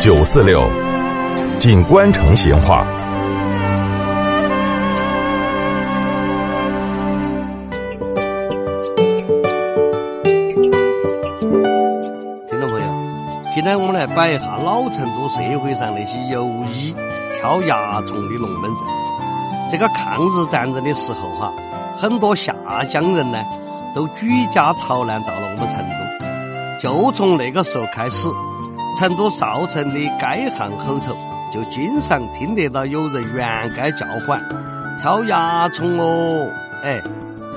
九四六，锦官城闲话。听众朋友，今天我们来摆一下老成都社会上那些游医挑蚜虫的龙门阵。这个抗日战争的时候哈，很多下乡人呢都举家逃难到了我们成都。就从那个时候开始，成都少城的街巷口头就经常听得到有人沿街叫唤：“挑蚜虫哦！”哎，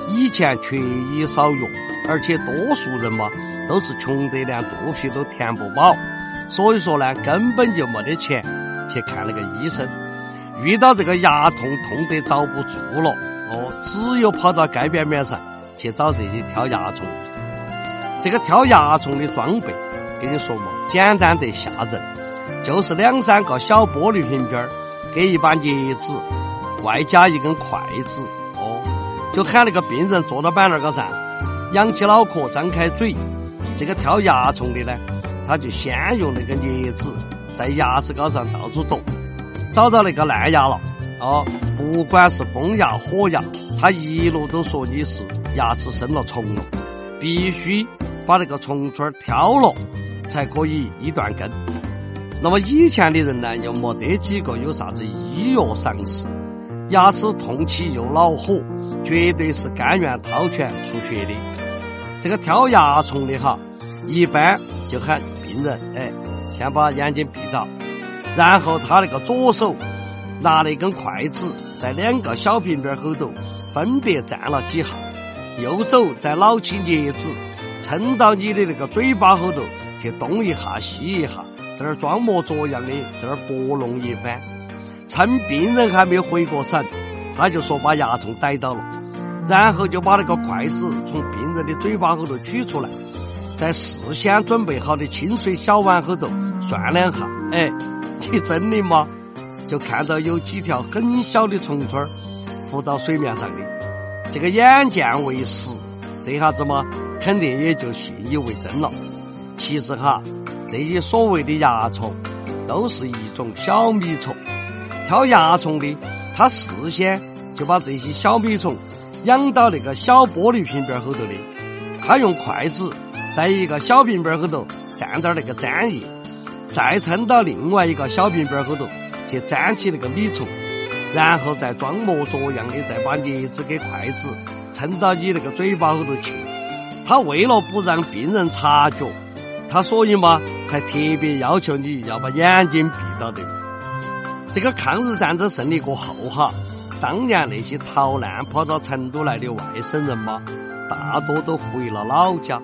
以前缺医少药，而且多数人嘛都是穷得连肚皮都填不饱，所以说呢根本就没得钱去看那个医生。遇到这个牙痛痛得遭不住了，哦，只有跑到街边边上去找这些挑牙虫。这个挑牙虫的装备，跟你说嘛，简单得吓人，就是两三个小玻璃瓶瓶儿，给一把镊子，外加一根筷子，哦，就喊那个病人坐到板凳高上，仰起脑壳，张开嘴。这个挑蚜虫的呢，他就先用那个镊子在牙齿高上到处剁。找到那个烂牙了，哦，不管是风牙火牙，他一路都说你是牙齿生了虫了，必须把那个虫串挑了，才可以一断根。那么以前的人呢，又没得几个有啥子医药常识，牙齿痛起又恼火，绝对是甘愿掏钱出血的。这个挑牙虫的哈，一般就喊病人，哎，先把眼睛闭到。然后他那个左手拿了一根筷子，在两个小瓶瓶后头分别蘸了几下，右手再捞起镊子，撑到你的那个嘴巴后头去东一下西一下，在那儿装模作样的在那儿拨弄一番，趁病人还没回过神，他就说把牙虫逮到了，然后就把那个筷子从病人的嘴巴后头取出来，在事先准备好的清水小碗后头涮两下，哎。你真的吗？就看到有几条很小的虫虫浮到水面上的，这个眼见为实，这下子嘛，肯定也就信以为真了。其实哈，这些所谓的蚜虫，都是一种小米虫。挑蚜虫的，他事先就把这些小米虫养到那个小玻璃瓶瓶后头的，他用筷子在一个小瓶瓶后头蘸点那个粘液。再撑到另外一个小瓶瓶后头去粘起那个米虫，然后再装模作样的再把镊子给筷子撑到你那个嘴巴后头去。他为了不让病人察觉，他所以嘛，才特别要求你要把眼睛闭到的。这个抗日战争胜利过后哈，当年那些逃难跑到成都来的外省人嘛，大多都回了老家。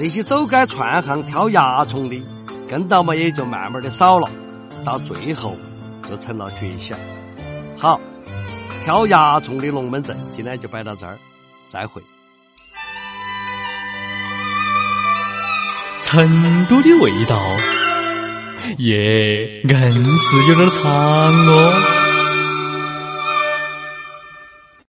那些走街串巷挑蚜虫的。跟到嘛也就慢慢的少了，到最后就成了绝响。好，挑蚜虫的龙门阵今天就摆到这儿，再会。成都的味道，耶，硬是有点长哦。